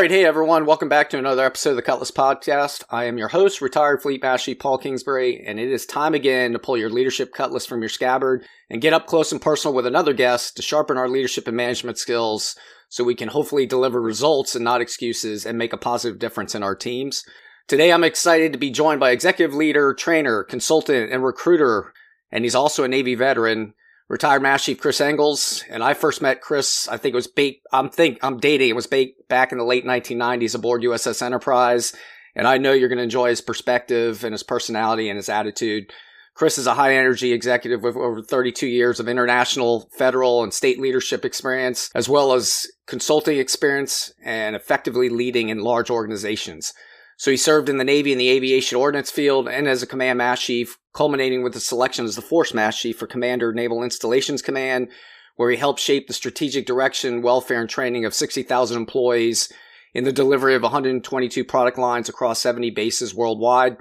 All right, hey everyone, welcome back to another episode of the Cutlass Podcast. I am your host, retired Fleet Master Paul Kingsbury, and it is time again to pull your leadership cutlass from your scabbard and get up close and personal with another guest to sharpen our leadership and management skills so we can hopefully deliver results and not excuses and make a positive difference in our teams. Today, I'm excited to be joined by executive leader, trainer, consultant, and recruiter, and he's also a Navy veteran, retired Master Chief Chris Engles. And I first met Chris, I think it was bait, I'm think, I'm dating, it was bait back in the late 1990s aboard USS Enterprise. And I know you're going to enjoy his perspective and his personality and his attitude. Chris is a high energy executive with over 32 years of international, federal, and state leadership experience, as well as consulting experience and effectively leading in large organizations. So he served in the Navy in the aviation ordnance field and as a command master chief, culminating with the selection as the force master chief for Commander Naval Installations Command, where he helped shape the strategic direction, welfare, and training of 60,000 employees in the delivery of 122 product lines across 70 bases worldwide.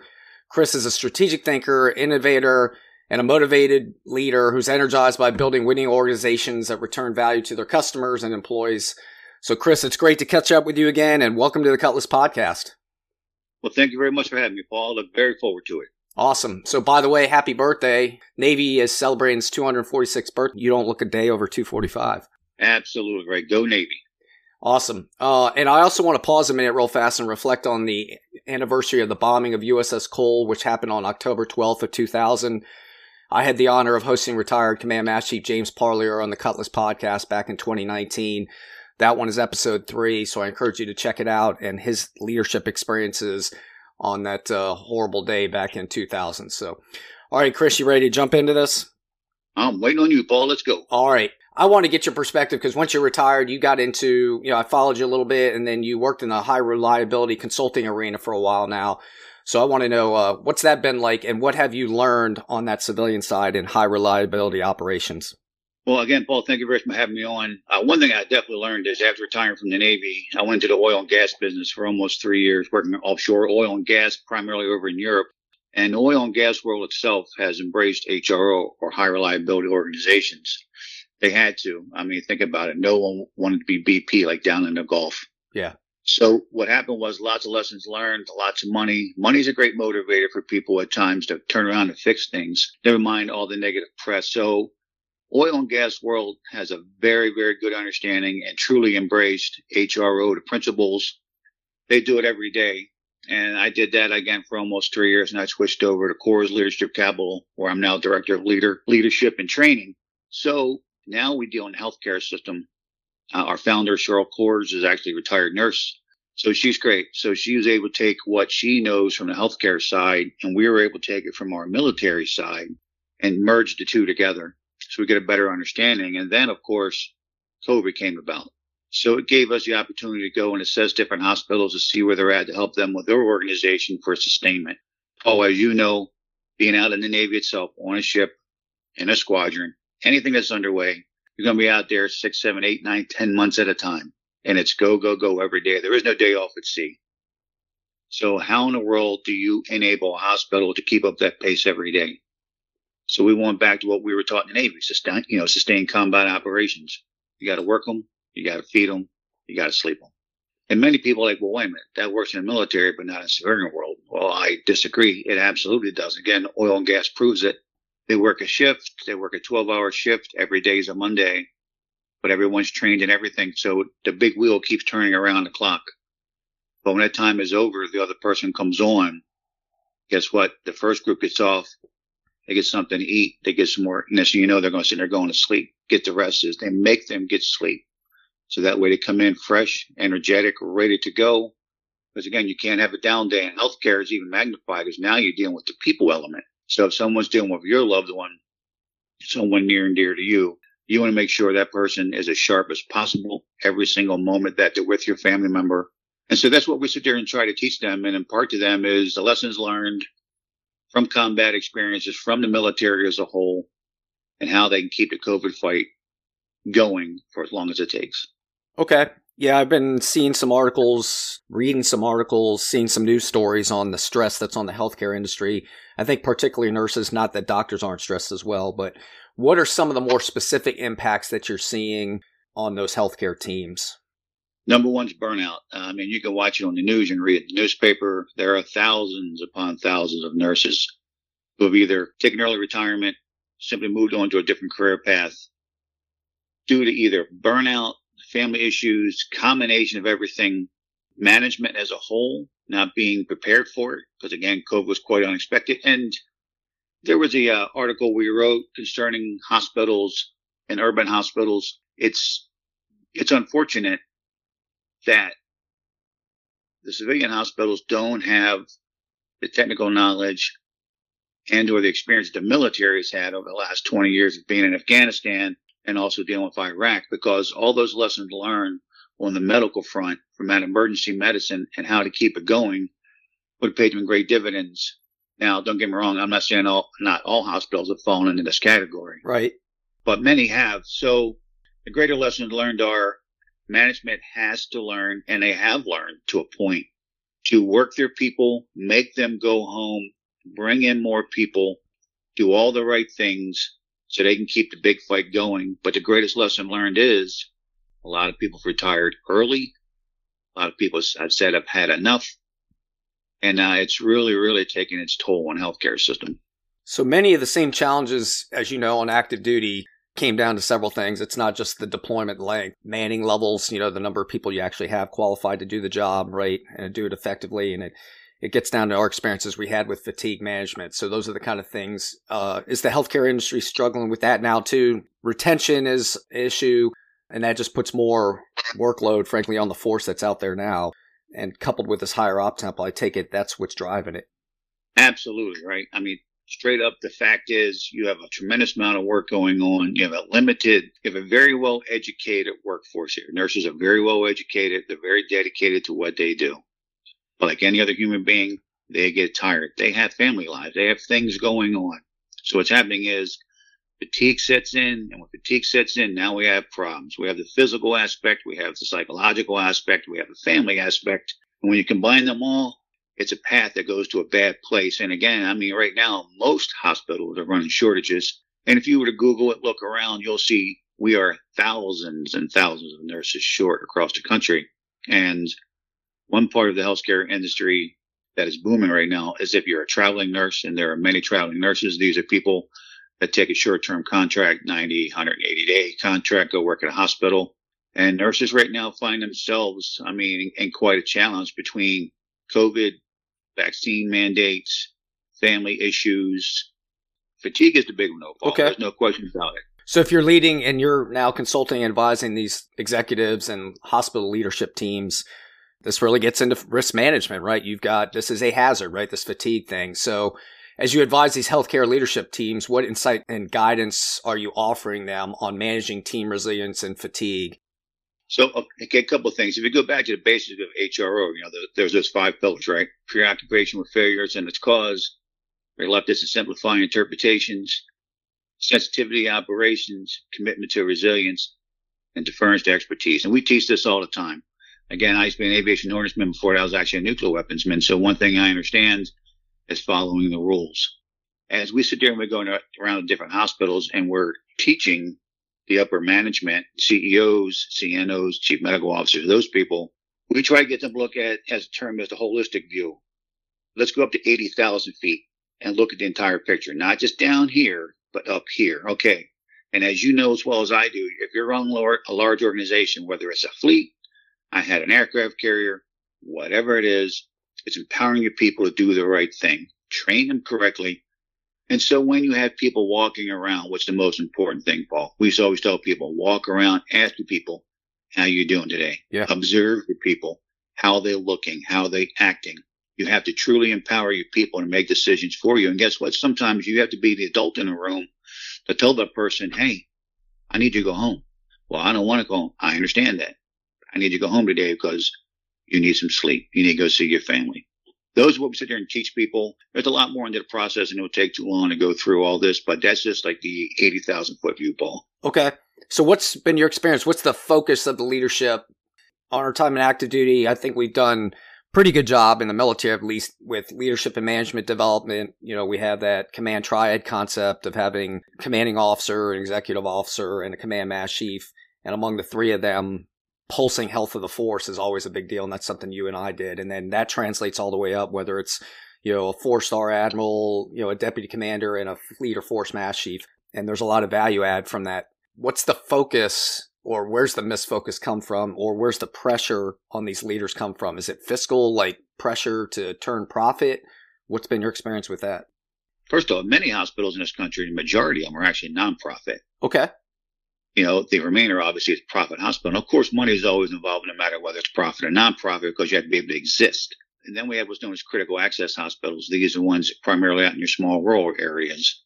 Chris is a strategic thinker, innovator, and a motivated leader who's energized by building winning organizations that return value to their customers and employees. So, Chris, it's great to catch up with you again, and welcome to the Cutlass Podcast. Well, thank you very much for having me, Paul. I look very forward to it. Awesome. So, by the way, happy birthday. Navy is celebrating its 246th birthday. You don't look a day over 245. Absolutely right. Go Navy. Awesome. Uh, and I also want to pause a minute real fast and reflect on the anniversary of the bombing of USS Cole, which happened on October 12th of 2000. I had the honor of hosting retired Command Master Chief James Parlier on the Cutlass podcast back in 2019. That one is episode three, so I encourage you to check it out and his leadership experiences on that uh, horrible day back in 2000. So, all right, Chris, you ready to jump into this? I'm waiting on you, Paul. Let's go. All right. I want to get your perspective because once you're retired, you got into, you know, I followed you a little bit and then you worked in the high reliability consulting arena for a while now. So I want to know uh, what's that been like and what have you learned on that civilian side in high reliability operations? Well, again, Paul, thank you very much for having me on. Uh, one thing I definitely learned is after retiring from the Navy, I went into the oil and gas business for almost three years, working offshore oil and gas, primarily over in Europe. And the oil and gas world itself has embraced HRO or high reliability organizations. They had to. I mean, think about it. No one wanted to be BP like down in the Gulf. Yeah. So what happened was lots of lessons learned, lots of money. Money's a great motivator for people at times to turn around and fix things. Never mind all the negative press. So oil and gas world has a very, very good understanding and truly embraced HRO, the principles. They do it every day. And I did that again for almost three years and I switched over to Coors Leadership Capital, where I'm now director of leader, leadership and training. So now we deal in healthcare system. Uh, our founder, Cheryl Coors, is actually a retired nurse. So she's great. So she was able to take what she knows from the healthcare side and we were able to take it from our military side and merge the two together so we get a better understanding. And then, of course, COVID came about. So it gave us the opportunity to go and assess different hospitals to see where they're at to help them with their organization for sustainment. Oh, as you know, being out in the Navy itself on a ship in a squadron, anything that's underway, you're going to be out there six, seven, eight, nine, ten months at a time. And it's go, go, go every day. There is no day off at sea. So how in the world do you enable a hospital to keep up that pace every day? So we went back to what we were taught in the Navy, sustain, you know, sustained combat operations. You got to work them, you got to feed them, you got to sleep them. And many people are like, well, wait a minute, that works in the military, but not in the civilian world. Well, I disagree. It absolutely does. Again, oil and gas proves it. They work a shift. They work a 12 hour shift. Every day is a Monday, but everyone's trained in everything. So the big wheel keeps turning around the clock. But when that time is over, the other person comes on. Guess what? The first group gets off. They get something to eat. They get some more. Next thing you know, they're going to sit there going to sleep. Get the rest is they make them get sleep. So that way they come in fresh, energetic, ready to go. Because again, you can't have a down day and healthcare is even magnified because now you're dealing with the people element. So if someone's dealing with your loved one, someone near and dear to you, you want to make sure that person is as sharp as possible every single moment that they're with your family member. And so that's what we sit there and try to teach them and impart to them is the lessons learned, from combat experiences from the military as a whole and how they can keep the COVID fight going for as long as it takes. Okay. Yeah, I've been seeing some articles, reading some articles, seeing some news stories on the stress that's on the healthcare industry. I think particularly nurses, not that doctors aren't stressed as well, but what are some of the more specific impacts that you're seeing on those healthcare teams? Number one's burnout. I mean, you can watch it on the news and read the newspaper. There are thousands upon thousands of nurses who have either taken early retirement, simply moved on to a different career path due to either burnout, family issues, combination of everything, management as a whole not being prepared for it because again, COVID was quite unexpected. And there was a uh, article we wrote concerning hospitals and urban hospitals. It's it's unfortunate that the civilian hospitals don't have the technical knowledge and or the experience the military has had over the last 20 years of being in Afghanistan and also dealing with Iraq because all those lessons learned on the medical front from that emergency medicine and how to keep it going would pay them great dividends. Now, don't get me wrong. I'm not saying all, not all hospitals have fallen into this category. Right. But many have. So the greater lessons learned are management has to learn and they have learned to a point to work their people, make them go home, bring in more people, do all the right things so they can keep the big fight going. But the greatest lesson learned is a lot of people retired early. A lot of people have said I've had enough. And uh, it's really, really taking its toll on healthcare system. So many of the same challenges, as you know, on active duty came down to several things. It's not just the deployment length, manning levels, you know, the number of people you actually have qualified to do the job, right, and do it effectively. And it, it gets down to our experiences we had with fatigue management. So those are the kind of things. Uh, is the healthcare industry struggling with that now too? Retention is an issue, and that just puts more workload, frankly, on the force that's out there now. And coupled with this higher op tempo, I take it that's what's driving it. Absolutely right. I mean, straight up, the fact is you have a tremendous amount of work going on. You have a limited, you have a very well educated workforce here. Nurses are very well educated. They're very dedicated to what they do. But like any other human being, they get tired. They have family lives. They have things going on. So what's happening is fatigue sets in, and when fatigue sets in, now we have problems. We have the physical aspect, we have the psychological aspect, we have the family aspect. And when you combine them all, it's a path that goes to a bad place. And again, I mean, right now, most hospitals are running shortages. And if you were to Google it, look around, you'll see we are thousands and thousands of nurses short across the country. And one part of the healthcare industry that is booming right now is if you're a traveling nurse, and there are many traveling nurses. These are people that take a short term contract, 90, 180 day contract, go work at a hospital. And nurses right now find themselves, I mean, in quite a challenge between COVID, vaccine mandates, family issues. Fatigue is the big one, though. Okay. There's no question about it. So if you're leading and you're now consulting and advising these executives and hospital leadership teams, this really gets into risk management, right? You've got this is a hazard, right? This fatigue thing. So as you advise these healthcare leadership teams, what insight and guidance are you offering them on managing team resilience and fatigue? So, okay, a couple of things. If you go back to the basics of HRO, you know, there's those five pillars, right? Preoccupation with failures and its cause, reluctance to simplify interpretations, sensitivity operations, commitment to resilience, and deference to expertise. And we teach this all the time again, I used to be an aviation ordnanceman before I was actually a nuclear weaponsman. So one thing I understand is following the rules. As we sit there and we're going around different hospitals and we're teaching the upper management, CEOs, CNOs, chief medical officers, those people, we try to get them to look at as a term as the holistic view. Let's go up to 80,000 feet and look at the entire picture, not just down here, but up here. Okay. And as you know as well as I do, if you're on a large organization, whether it's a fleet, I had an aircraft carrier, whatever it is, it's empowering your people to do the right thing, train them correctly. And so when you have people walking around, what's the most important thing, Paul? We used to always tell people, walk around, ask the people, how you doing today? Yeah. Observe the people, how they're looking, how they acting. You have to truly empower your people to make decisions for you. And guess what? Sometimes you have to be the adult in the room to tell that person, Hey, I need you to go home. Well, I don't want to go home. I understand that. I need you to go home today because you need some sleep. You need to go see your family. Those are what we sit there and teach people. There's a lot more into the process and it would take too long to go through all this, but that's just like the 80,000 foot view, Paul. Okay. So what's been your experience? What's the focus of the leadership on our time in active duty? I think we've done pretty good job in the military, at least with leadership and management development. You know, we have that command triad concept of having commanding officer, an executive officer, and a command mass chief. And among the three of them, pulsing health of the force is always a big deal. And that's something you and I did. And then that translates all the way up, whether it's, you know, a four star admiral, you know, a deputy commander and a fleet or force mass chief. And there's a lot of value add from that. What's the focus or where's the misfocus come from or where's the pressure on these leaders come from? Is it fiscal, like pressure to turn profit? What's been your experience with that? First of all, many hospitals in this country, the majority of them are actually nonprofit. Okay. You know, the remainder obviously is profit hospital. And of course, money is always involved no matter whether it's profit or nonprofit because you have to be able to exist. And then we have what's known as critical access hospitals. These are the ones primarily out in your small rural areas.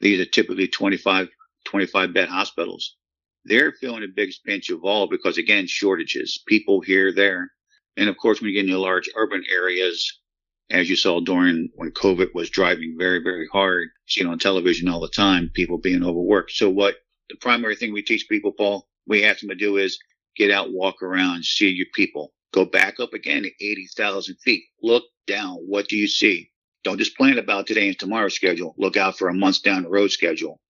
These are typically 25, 25 bed hospitals. They're feeling the biggest pinch of all because again, shortages, people here, there. And of course, when you get into large urban areas, as you saw during when COVID was driving very, very hard, seen on television all the time, people being overworked. So what the primary thing we teach people, Paul, we ask them to do is get out, walk around, see your people. Go back up again to 80,000 feet. Look down. What do you see? Don't just plan about today and tomorrow's schedule. Look out for a months down the road schedule.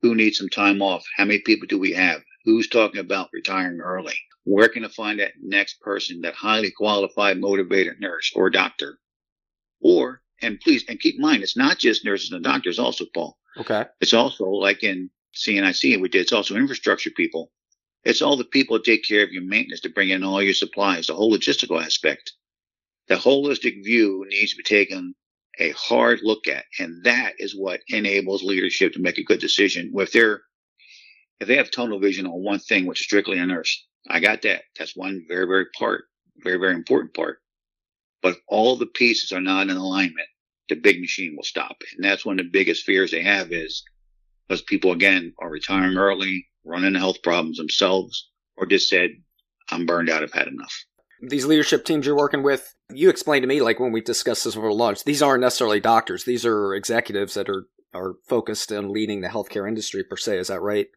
Who needs some time off? How many people do we have? Who's talking about retiring early? Where can I find that next person, that highly qualified, motivated nurse or doctor? Or, and please, and keep in mind, it's not just nurses and doctors also, Paul. Okay. It's also like in CNIC, we did, it's also infrastructure people. It's all the people that take care of your maintenance to bring in all your supplies, the whole logistical aspect. The holistic view needs to be taken a hard look at. And that is what enables leadership to make a good decision. If they're, if they have tunnel vision on one thing, which is strictly a nurse, I got that. That's one very, very part, very, very important part. But if all the pieces are not in alignment, the big machine will stop. And that's one of the biggest fears they have is because people, again, are retiring early, running health problems themselves, or just said, I'm burned out, I've had enough. These leadership teams you're working with, you explained to me, like when we discussed this over lunch, these aren't necessarily doctors. These are executives that are, are focused on leading the healthcare industry per se. Is that right?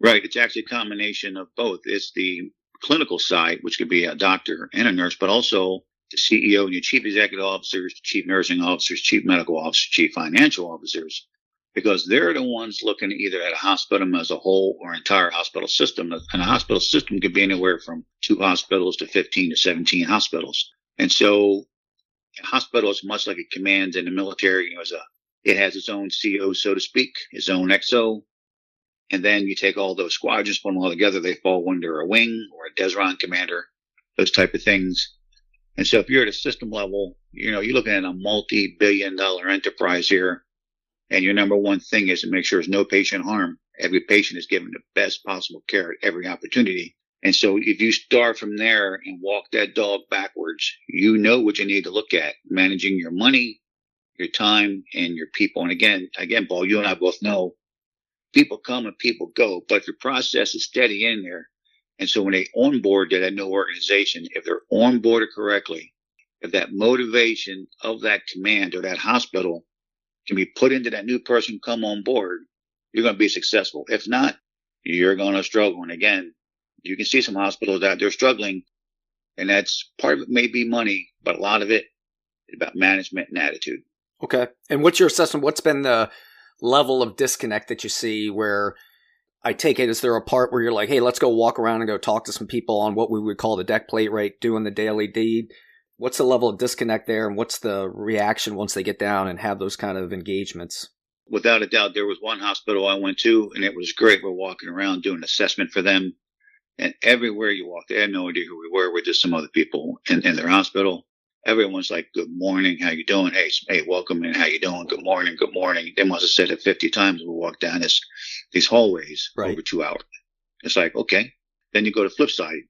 Right. It's actually a combination of both. It's the clinical side, which could be a doctor and a nurse, but also the CEO and your chief executive officers, chief nursing officers, chief medical officers, chief financial officers, because they're the ones looking either at a hospital as a whole or entire hospital system. And a hospital system could be anywhere from two hospitals to 15 to 17 hospitals. And so a hospital is much like a command in the military. You know, a, it has its own CO, so to speak, its own XO. And then you take all those squadrons, put them all together. They fall under a wing or a DESRON commander, those type of things. And so if you're at a system level, you know, you're looking at a multi-billion dollar enterprise here. And your number one thing is to make sure there's no patient harm. Every patient is given the best possible care at every opportunity. And so if you start from there and walk that dog backwards, you know what you need to look at managing your money, your time and your people. And again, again, Paul, you and I both know people come and people go, but your process is steady in there, and so when they onboard to that new organization, if they're onboarded correctly, if that motivation of that command or that hospital can be put into that new person come on board, you're going to be successful. If not, you're going to struggle. And again, you can see some hospitals that they're struggling and that's part of it may be money, but a lot of it is about management and attitude. Okay. And what's your assessment? What's been the level of disconnect that you see where I take it, is there a part where you're like, hey, let's go walk around and go talk to some people on what we would call the deck plate, right? Doing the daily deed. What's the level of disconnect there and what's the reaction once they get down and have those kind of engagements? Without a doubt, there was one hospital I went to and it was great. We're walking around doing assessment for them. And everywhere you walk, they had no idea who we were. We're just some other people in, in their hospital everyone's like, "Good morning, how you doing? Hey, hey, welcome in. How you doing? Good morning, good morning." They must have said it fifty times. We walk down this these hallways right. over two hours. It's like okay. Then you go to flip side.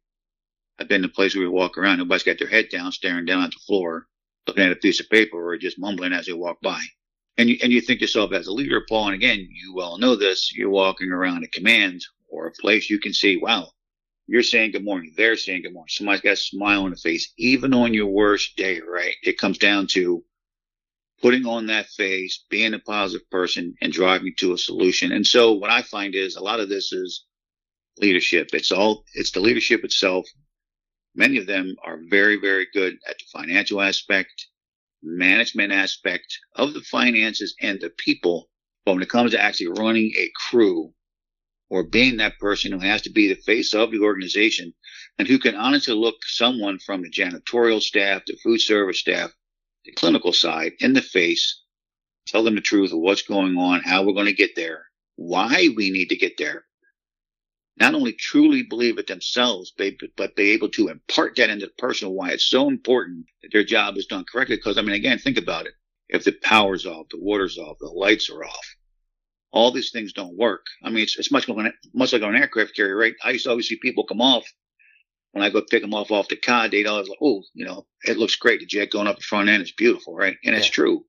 I've been to a place where we walk around. Nobody's got their head down, staring down at the floor, looking at a piece of paper, or just mumbling as they walk by. And you and you think yourself as a leader, Paul. And again, you well know this. You're walking around a command or a place you can see. Wow, you're saying good morning. They're saying good morning. Somebody's got a smile on the face, even on your worst day, right? It comes down to putting on that face, being a positive person and driving to a solution. And so what I find is a lot of this is leadership. It's all, it's the leadership itself. Many of them are very, very good at the financial aspect, management aspect of the finances and the people. But when it comes to actually running a crew or being that person who has to be the face of the organization and who can honestly look someone from the janitorial staff, the food service staff, the clinical side in the face, tell them the truth of what's going on, how we're going to get there, why we need to get there. Not only truly believe it themselves, but be able to impart that into the person why it's so important that their job is done correctly. Because I mean, again, think about it. If the power's off, the water's off, the lights are off, all these things don't work. I mean, it's, it's much like, much like on an aircraft carrier, right? I used to always see people come off when I go pick them off off the cod, they'd always like, oh, you know, it looks great. The jet going up the front end is beautiful, right? And yeah. it's true.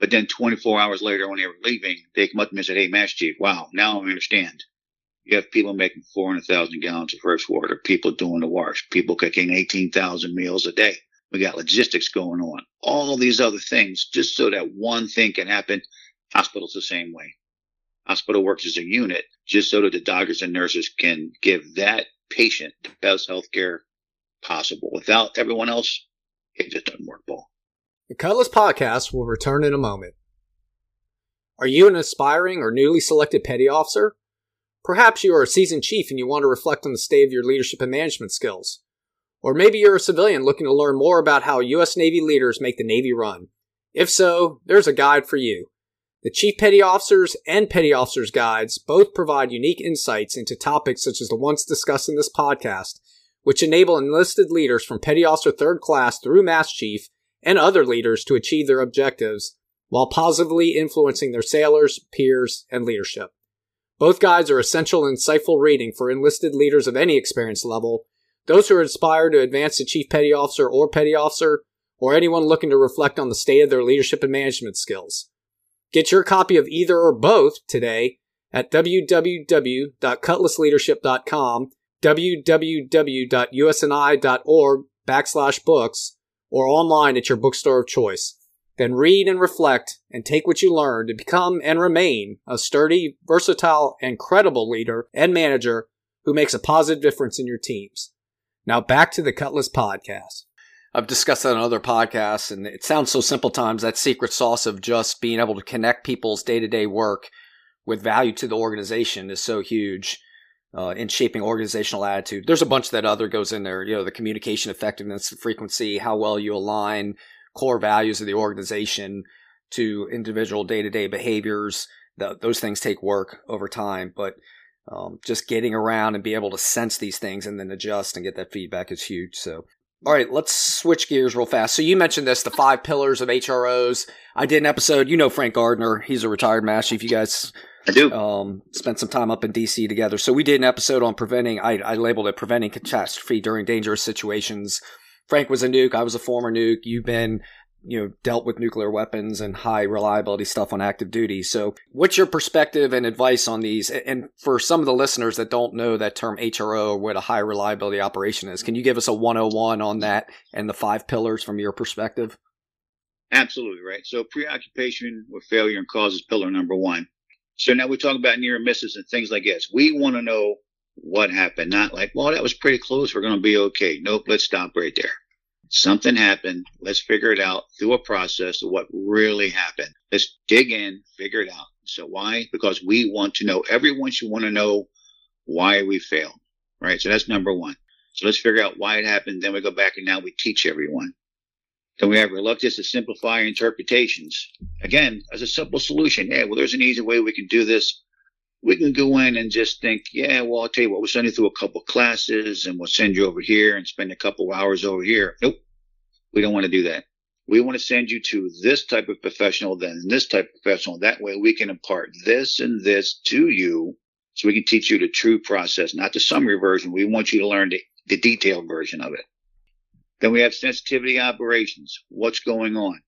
But then 24 hours later, when they were leaving, they come up to me and said, hey, Master Chief, wow, now I understand. You have people making 400,000 gallons of fresh water, people doing the wash, people cooking 18,000 meals a day. We got logistics going on, all these other things, just so that one thing can happen. Hospitals the same way. Hospital works as a unit, just so that the doctors and nurses can give that patient the best health care possible. Without everyone else, it just doesn't work, Paul. The Cutlass Podcast will return in a moment. Are you an aspiring or newly selected petty officer? Perhaps you are a seasoned chief and you want to reflect on the state of your leadership and management skills. Or maybe you're a civilian looking to learn more about how U.S. Navy leaders make the Navy run. If so, there's a guide for you. The Chief Petty Officers and Petty Officers Guides both provide unique insights into topics such as the ones discussed in this podcast, which enable enlisted leaders from Petty Officer Third Class through Master Chief and other leaders to achieve their objectives while positively influencing their sailors, peers, and leadership. Both guides are essential and insightful reading for enlisted leaders of any experience level, those who are inspired to advance to Chief Petty Officer or Petty Officer, or anyone looking to reflect on the state of their leadership and management skills. Get your copy of either or both today at www.cutlassleadership.com, www.usni.org backslash books, or online at your bookstore of choice. Then read and reflect and take what you learn to become and remain a sturdy, versatile, and credible leader and manager who makes a positive difference in your teams. Now back to the Cutlass podcast. I've discussed that on other podcasts, and it sounds so simple times that secret sauce of just being able to connect people's day to day work with value to the organization is so huge uh, in shaping organizational attitude. There's a bunch that other goes in there, you know, the communication effectiveness, the frequency, how well you align core values of the organization to individual day to day behaviors. The, those things take work over time, but um, just getting around and be able to sense these things and then adjust and get that feedback is huge. So all right, let's switch gears real fast. So you mentioned this, the five pillars of HROs. I did an episode. You know Frank Gardner. He's a retired master. If you guys I do. Um, spent some time up in DC together. So we did an episode on preventing, I, I labeled it preventing catastrophe during dangerous situations. Frank was a nuke. I was a former nuke. You've been you know dealt with nuclear weapons and high reliability stuff on active duty. So, what's your perspective and advice on these? And for some of the listeners that don't know that term HRO, what a high reliability operation is, can you give us a 101 on that and the five pillars from your perspective? Absolutely right. So, preoccupation with failure and causes pillar number one. So now we talk about near misses and things like this. We want to know what happened, not like, well, that was pretty close. We're going to be okay. Nope. Let's stop right there something happened. Let's figure it out through a process of what really happened. Let's dig in, figure it out. So why? Because we want to know. Everyone should want to know why we failed, right? So that's number one. So let's figure out why it happened. Then we go back and now we teach everyone. Then we have reluctance to simplify interpretations. Again, as a simple solution. Yeah, well, there's an easy way we can do this we can go in and just think, yeah, well, I'll tell you what, we'll send you through a couple classes and we'll send you over here and spend a couple hours over here. Nope. We don't want to do that. We want to send you to this type of professional, then this type of professional. That way we can impart this and this to you so we can teach you the true process, not the summary version. We want you to learn the, the detailed version of it. Then we have sensitivity operations. What's going on?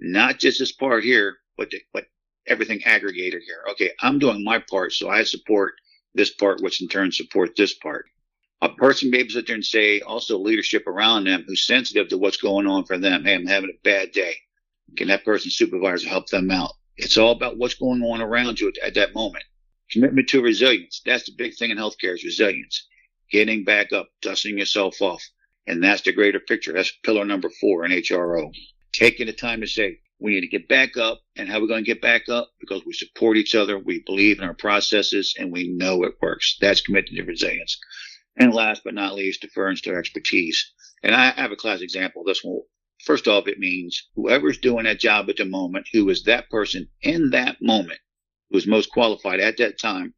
Not just this part here, but the, but everything aggregated here. Okay, I'm doing my part, so I support this part, which in turn supports this part. A person may sit there and say also leadership around them who's sensitive to what's going on for them. Hey, I'm having a bad day. Can that person's supervisor help them out? It's all about what's going on around you at, at that moment. Commitment to resilience. That's the big thing in healthcare is resilience. Getting back up, dusting yourself off. And that's the greater picture. That's pillar number four in HRO. Taking the time to say, We need to get back up. And how are we going to get back up? Because we support each other. We believe in our processes and we know it works. That's committed to resilience. And last but not least, deference to expertise. And I have a class example. This one, first off, it means whoever's doing that job at the moment, who is that person in that moment, who is most qualified at that time,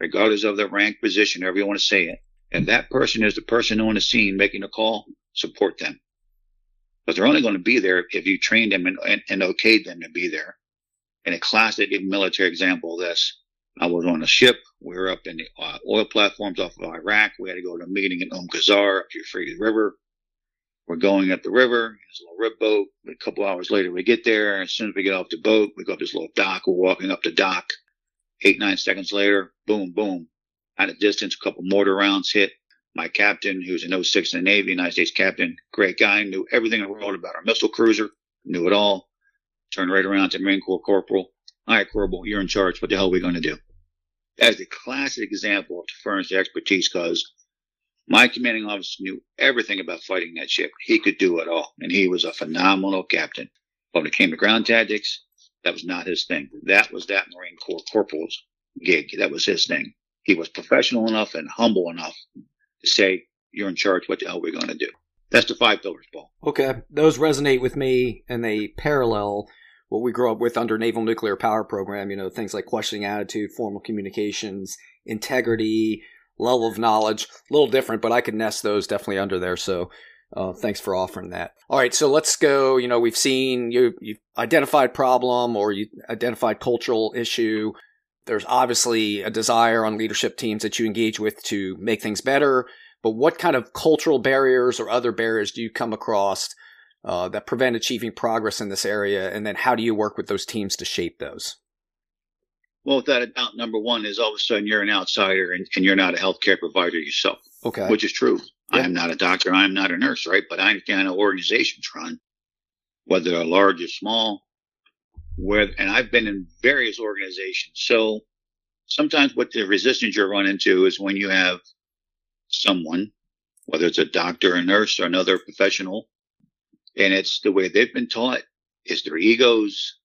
regardless of their rank, position, however you want to say it. And that person is the person on the scene making the call, support them. But they're only going to be there if you train them and, and, and okayed them to be there. And a classic military example of this, I was on a ship. We were up in the uh, oil platforms off of Iraq. We had to go to a meeting in Umm Qasr up the Euphrates River. We're going up the river. There's a little rib boat. A couple hours later, we get there. As soon as we get off the boat, we go up this little dock. We're walking up the dock. Eight, nine seconds later, boom, boom. At a distance, a couple mortar rounds hit my captain, who's an 06 in the Navy, United States captain, great guy, knew everything in the world about our missile cruiser, knew it all. Turned right around to Marine Corps Corporal. All right, Corporal, you're in charge. What the hell are we going to do? That's a classic example of deference to expertise because my commanding officer knew everything about fighting that ship. He could do it all, and he was a phenomenal captain. But when it came to ground tactics, that was not his thing. That was that Marine Corps corporal's gig. That was his thing. He was professional enough and humble enough say, you're in charge. What the hell are we going to do? That's the five pillars, Paul. Okay. Those resonate with me and they parallel what we grew up with under Naval Nuclear Power Program. You know, things like questioning attitude, formal communications, integrity, level of knowledge. A little different, but I could nest those definitely under there. So uh, thanks for offering that. All right, so let's go. You know, we've seen you you identified problem or you identified cultural issue. There's obviously a desire on leadership teams that you engage with to make things better. But what kind of cultural barriers or other barriers do you come across uh, that prevent achieving progress in this area? And then how do you work with those teams to shape those? Well, without a doubt, number one is all of a sudden you're an outsider and, and you're not a healthcare provider yourself. Okay. Which is true. I am not a doctor. I am not a nurse, right? But I understand how organizations run, whether they're large or small where, and I've been in various organizations. So sometimes what the resistance you run into is when you have someone, whether it's a doctor, a nurse, or another professional, and it's the way they've been taught. It's their egos.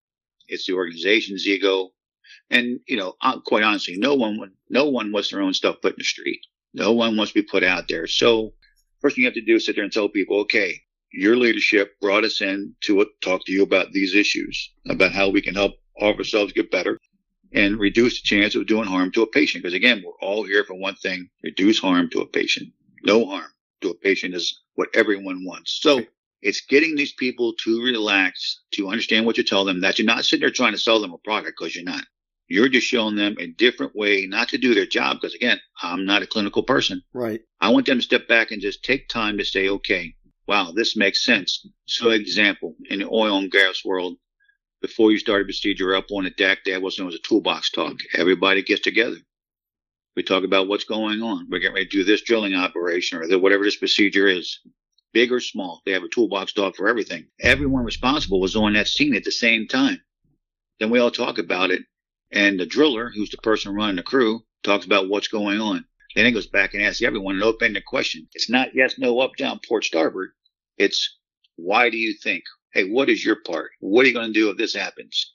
It's the organization's ego. And, you know, quite honestly, no one, no one wants their own stuff put in the street. No one wants to be put out there. So first thing you have to do is sit there and tell people, okay, your leadership brought us in to talk to you about these issues, about how we can help ourselves get better and reduce the chance of doing harm to a patient. Because again, we're all here for one thing, reduce harm to a patient. No harm to a patient is what everyone wants. So it's getting these people to relax, to understand what you tell them, that you're not sitting there trying to sell them a product because you're not. You're just showing them a different way not to do their job. Because again, I'm not a clinical person. Right. I want them to step back and just take time to say, okay, wow, this makes sense. So example, in the oil and gas world, before you start a procedure up on the deck, there was known as a toolbox talk. Everybody gets together. We talk about what's going on. We're getting ready to do this drilling operation or whatever this procedure is, big or small. They have a toolbox talk for everything. Everyone responsible was on that scene at the same time. Then we all talk about it. And the driller, who's the person running the crew, talks about what's going on. Then he goes back and asks everyone an open-ended question. It's not yes, no, up, down, port, starboard. It's why do you think? Hey, what is your part? What are you going to do if this happens?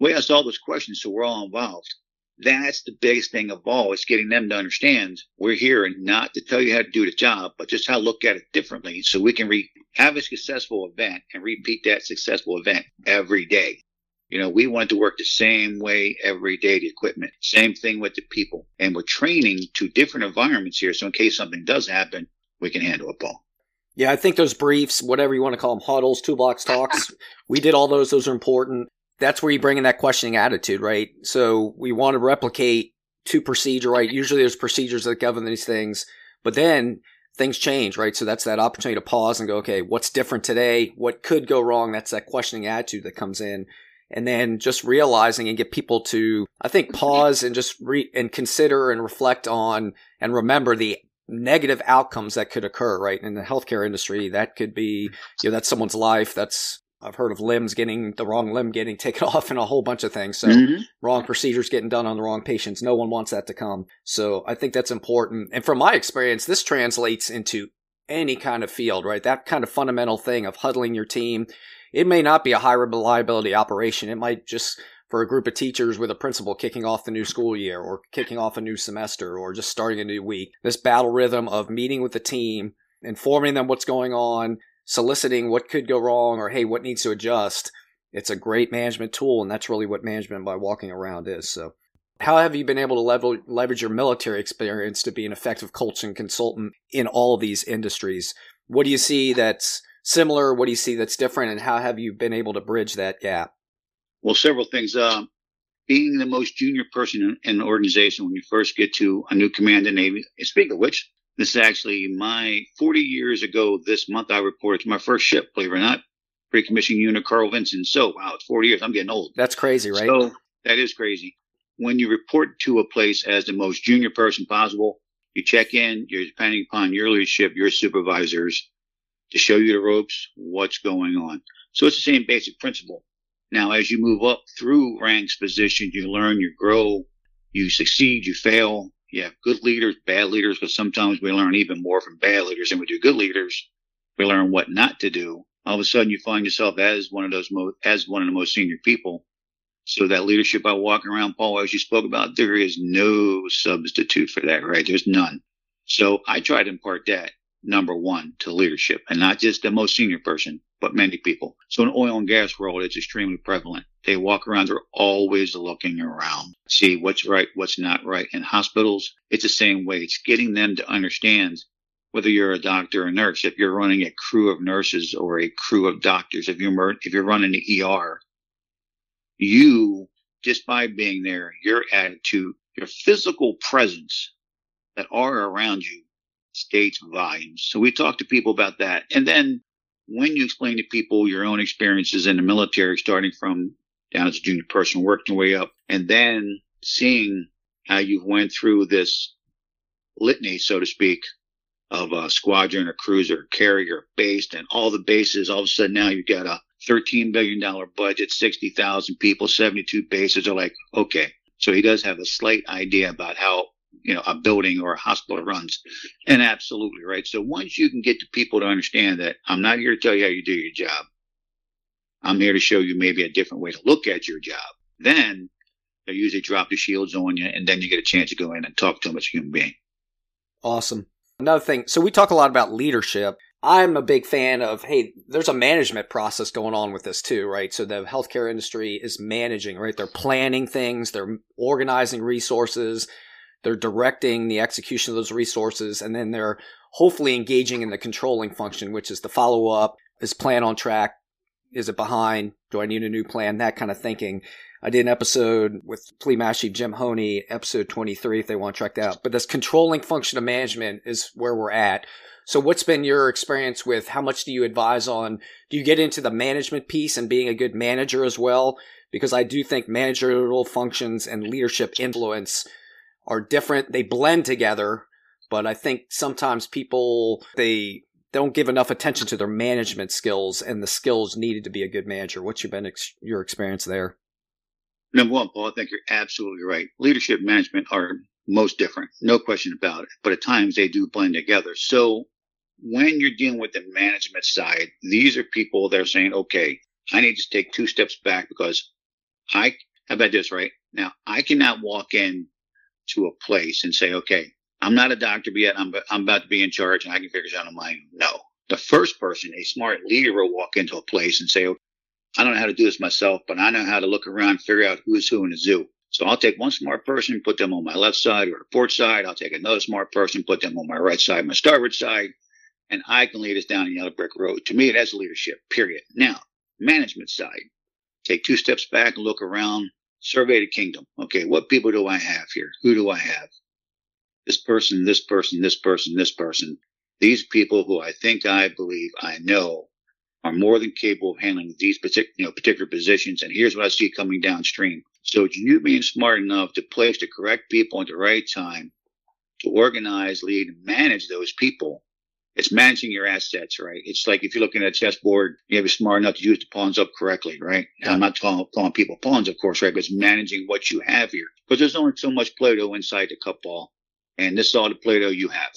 We ask all those questions so we're all involved. That's the biggest thing of all. It's getting them to understand we're here and not to tell you how to do the job, but just how to look at it differently so we can re- have a successful event and repeat that successful event every day. You know, we want to work the same way every day, the equipment. Same thing with the people. And we're training to different environments here. So in case something does happen, we can handle it, Paul. Yeah, I think those briefs, whatever you want to call them, huddles, two toolbox talks, we did all those. Those are important. That's where you bring in that questioning attitude, right? So we want to replicate to procedure, right? Usually there's procedures that govern these things, but then things change, right? So that's that opportunity to pause and go, okay, what's different today? What could go wrong? That's that questioning attitude that comes in. And then just realizing and get people to, I think, pause and just re and consider and reflect on and remember the negative outcomes that could occur, right? In the healthcare industry, that could be, you know, that's someone's life. That's, I've heard of limbs getting, the wrong limb getting taken off and a whole bunch of things. So mm-hmm. wrong procedures getting done on the wrong patients. No one wants that to come. So I think that's important. And from my experience, this translates into any kind of field, right? That kind of fundamental thing of huddling your team. It may not be a high reliability operation. It might just for a group of teachers with a principal kicking off the new school year or kicking off a new semester or just starting a new week. This battle rhythm of meeting with the team, informing them what's going on, soliciting what could go wrong or hey, what needs to adjust. It's a great management tool, and that's really what management by walking around is. So, how have you been able to level, leverage your military experience to be an effective coaching consultant in all these industries? What do you see that's similar? What do you see that's different? And how have you been able to bridge that gap? Well, several things. Uh, being the most junior person in, an organization when you first get to a new command in Navy. Speaking of which, this is actually my 40 years ago this month. I reported to my first ship, believe it or not, pre-commissioning unit Carl Vinson. So, wow, it's 40 years. I'm getting old. That's crazy, right? So that is crazy. When you report to a place as the most junior person possible, you check in, you're depending upon your leadership, your supervisors to show you the ropes, what's going on. So it's the same basic principle. Now, as you move up through ranks, positions, you learn, you grow, you succeed, you fail. You have good leaders, bad leaders, because sometimes we learn even more from bad leaders than we do good leaders. We learn what not to do. All of a sudden, you find yourself as one of those most, as one of the most senior people. So that leadership by walking around, Paul, as you spoke about, there is no substitute for that, right? There's none. So I try to impart that number one to leadership and not just the most senior person, but many people. So in oil and gas world, it's extremely prevalent. They walk around, they're always looking around, see what's right, what's not right. In hospitals, it's the same way. It's getting them to understand whether you're a doctor or nurse, if you're running a crew of nurses or a crew of doctors, if you're, if you're running the ER, you, just by being there, your attitude, your physical presence that are around you states volumes. So we talk to people about that. And then when you explain to people your own experiences in the military, starting from down as a junior person, working your way up, and then seeing how you went through this litany, so to speak, of a squadron, a cruiser, carrier, based, and all the bases. All of a sudden now you've got a $13 billion budget, 60,000 people, 72 bases are like, okay. So he does have a slight idea about how you know, a building or a hospital runs. And absolutely right. So once you can get the people to understand that I'm not here to tell you how you do your job. I'm here to show you maybe a different way to look at your job. Then they usually drop the shields on you and then you get a chance to go in and talk to them as a human being. Awesome. Another thing. So we talk a lot about leadership. I'm a big fan of, hey, there's a management process going on with this too, right? So the healthcare industry is managing, right? They're planning things, they're organizing resources, they're directing the execution of those resources, and then they're hopefully engaging in the controlling function, which is the follow up. Is plan on track? Is it behind? Do I need a new plan? That kind of thinking. I did an episode with Fleet Master Jim Honea, episode 23, if they want to check that out. But this controlling function of management is where we're at. So what's been your experience with how much do you advise on? Do you get into the management piece and being a good manager as well? Because I do think managerial functions and leadership influence are different. They blend together, but I think sometimes people, they don't give enough attention to their management skills and the skills needed to be a good manager. What's your been ex- your experience there? Number one, Paul, I think you're absolutely right. Leadership management are most different, no question about it. But at times they do blend together. So when you're dealing with the management side, these are people that are saying, okay, I need to take two steps back because I, how about this, right? Now I cannot walk in to a place and say, okay, I'm not a doctor yet. I'm, I'm about to be in charge and I can figure this out on my own. No. The first person, a smart leader will walk into a place and say, okay, I don't know how to do this myself, but I know how to look around figure out who's who in the zoo. So I'll take one smart person, put them on my left side or port side. I'll take another smart person, put them on my right side, my starboard side, and I can lead us down a yellow brick road. To me, that's leadership, period. Now, management side, take two steps back and look around survey the kingdom. Okay, what people do I have here? Who do I have? This person, this person, this person, this person. These people who I think I believe I know are more than capable of handling these particular, you know, particular positions. And here's what I see coming downstream. So you being smart enough to place the correct people at the right time to organize, lead, and manage those people it's managing your assets, right? It's like if you're looking at a chessboard, you have to be smart enough to use the pawns up correctly, right? Yeah. I'm not calling, calling people pawns, of course, right? But it's managing what you have here. Because there's only so much Play-Doh inside the cup ball. And this is all the Play-Doh you have.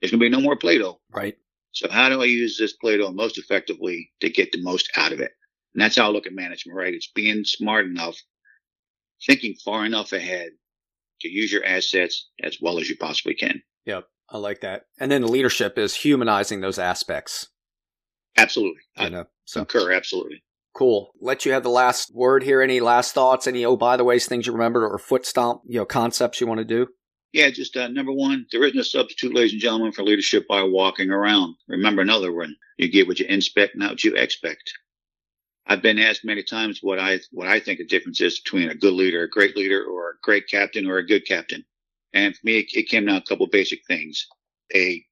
There's going to be no more Play-Doh. Right. So how do I use this Play-Doh most effectively to get the most out of it? And that's how I look at management, right? It's being smart enough, thinking far enough ahead to use your assets as well as you possibly can. Yep. I like that. And then the leadership is humanizing those aspects. Absolutely. I know. So concur, absolutely. Cool. Let you have the last word here. Any last thoughts? Any oh by the ways things you remembered or foot stomp, you know, concepts you want to do? Yeah, just uh, number one, there is no substitute, ladies and gentlemen, for leadership by walking around. Remember another one: you get what you inspect, not what you expect. I've been asked many times what I what I think the difference is between a good leader, a great leader, or a great captain, or a good captain. And for me, it, it came down to a couple basic things. A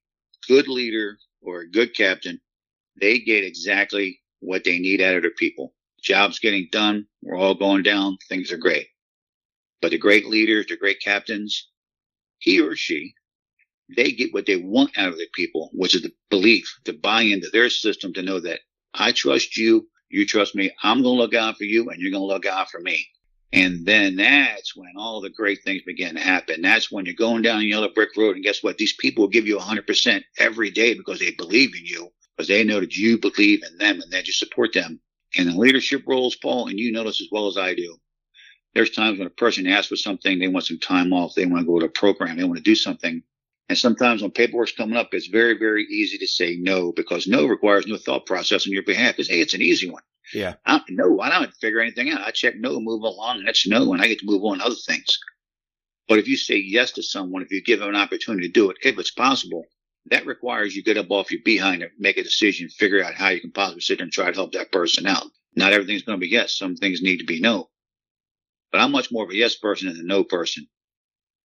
good leader or a good captain, they get exactly what they need out of their people. Job's getting done. We're all going down. Things are great. But the great leaders, the great captains, he or she, they get what they want out of their people, which is the belief, the buy into their system to know that I trust you. You trust me. I'm going to look out for you and you're going to look out for me. And then that's when all the great things begin to happen. That's when you're going down the yellow brick road. And guess what? These people will give you 100% every day because they believe in you because they know that you believe in them and that you support them. And the leadership roles, Paul, and you know this as well as I do, there's times when a person asks for something, they want some time off, they want to go to a program, they want to do something. And sometimes when paperwork's coming up, it's very, very easy to say no because no requires no thought process on your behalf. Because hey, it's an easy one. Yeah. I, don't no, I don't figure anything out. I check no, move along, that's no, and I get to move on to other things. But if you say yes to someone, if you give them an opportunity to do it, if it's possible, that requires you get up off your behind and make a decision, figure out how you can possibly sit there and try to help that person out. Not everything's going to be yes. Some things need to be no. But I'm much more of a yes person than a no person.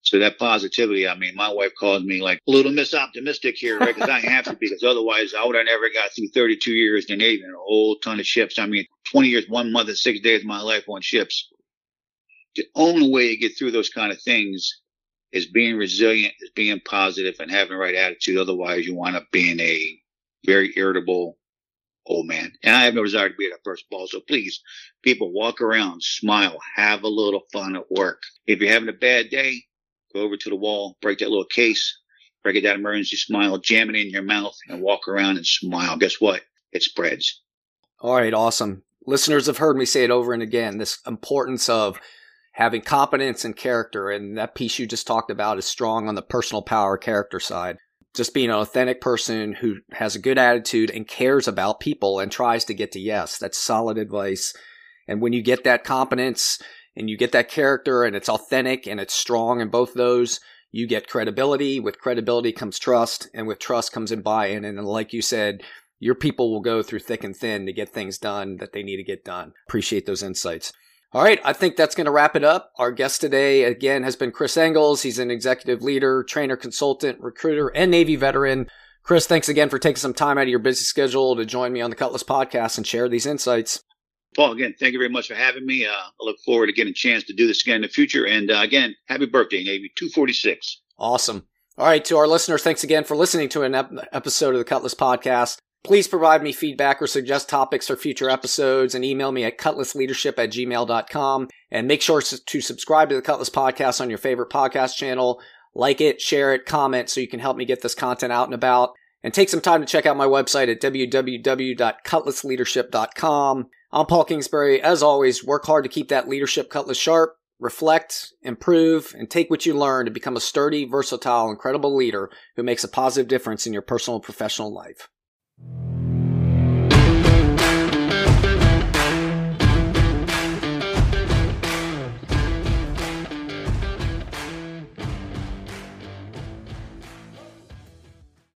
So that positivity, I mean, my wife calls me like a little miss optimistic here, right? Because I have to because otherwise I would have never got through 32 years in the Navy and a whole ton of ships. I mean, 20 years, one month, and six days of my life on ships. The only way you get through those kind of things is being resilient, is being positive and having the right attitude. Otherwise, you wind up being a very irritable old man. And I have no desire to be that person, Paul. So please, people walk around, smile, have a little fun at work. If you're having a bad day, go over to the wall, break that little case, break it that emergency smile, jam it in your mouth and walk around and smile. Guess what? It spreads. All right. Awesome. Listeners have heard me say it over and again. This importance of having competence and character. And that piece you just talked about is strong on the personal power character side. Just being an authentic person who has a good attitude and cares about people and tries to get to yes. That's solid advice. And when you get that competence and you get that character and it's authentic and it's strong in both those, you get credibility. With credibility comes trust, and with trust comes in buy in. And like you said, your people will go through thick and thin to get things done that they need to get done. Appreciate those insights. All right, I think that's going to wrap it up. Our guest today, again, has been Chris Engles. He's an executive leader, trainer, consultant, recruiter, and Navy veteran. Chris, thanks again for taking some time out of your busy schedule to join me on the Cutlass podcast and share these insights. Paul, again, thank you very much for having me. Uh, I look forward to getting a chance to do this again in the future. And uh, again, happy birthday, Navy 246. Awesome. All right, to our listeners, thanks again for listening to an ep- episode of the Cutlass podcast. Please provide me feedback or suggest topics for future episodes and email me at cutlassleadership at gmail.com. And make sure to subscribe to the Cutlass Podcast on your favorite podcast channel. Like it, share it, comment so you can help me get this content out and about. And take some time to check out my website at www.cutlassleadership.com. I'm Paul Kingsbury. As always, work hard to keep that leadership cutlass sharp, reflect, improve, and take what you learn to become a sturdy, versatile, incredible leader who makes a positive difference in your personal and professional life.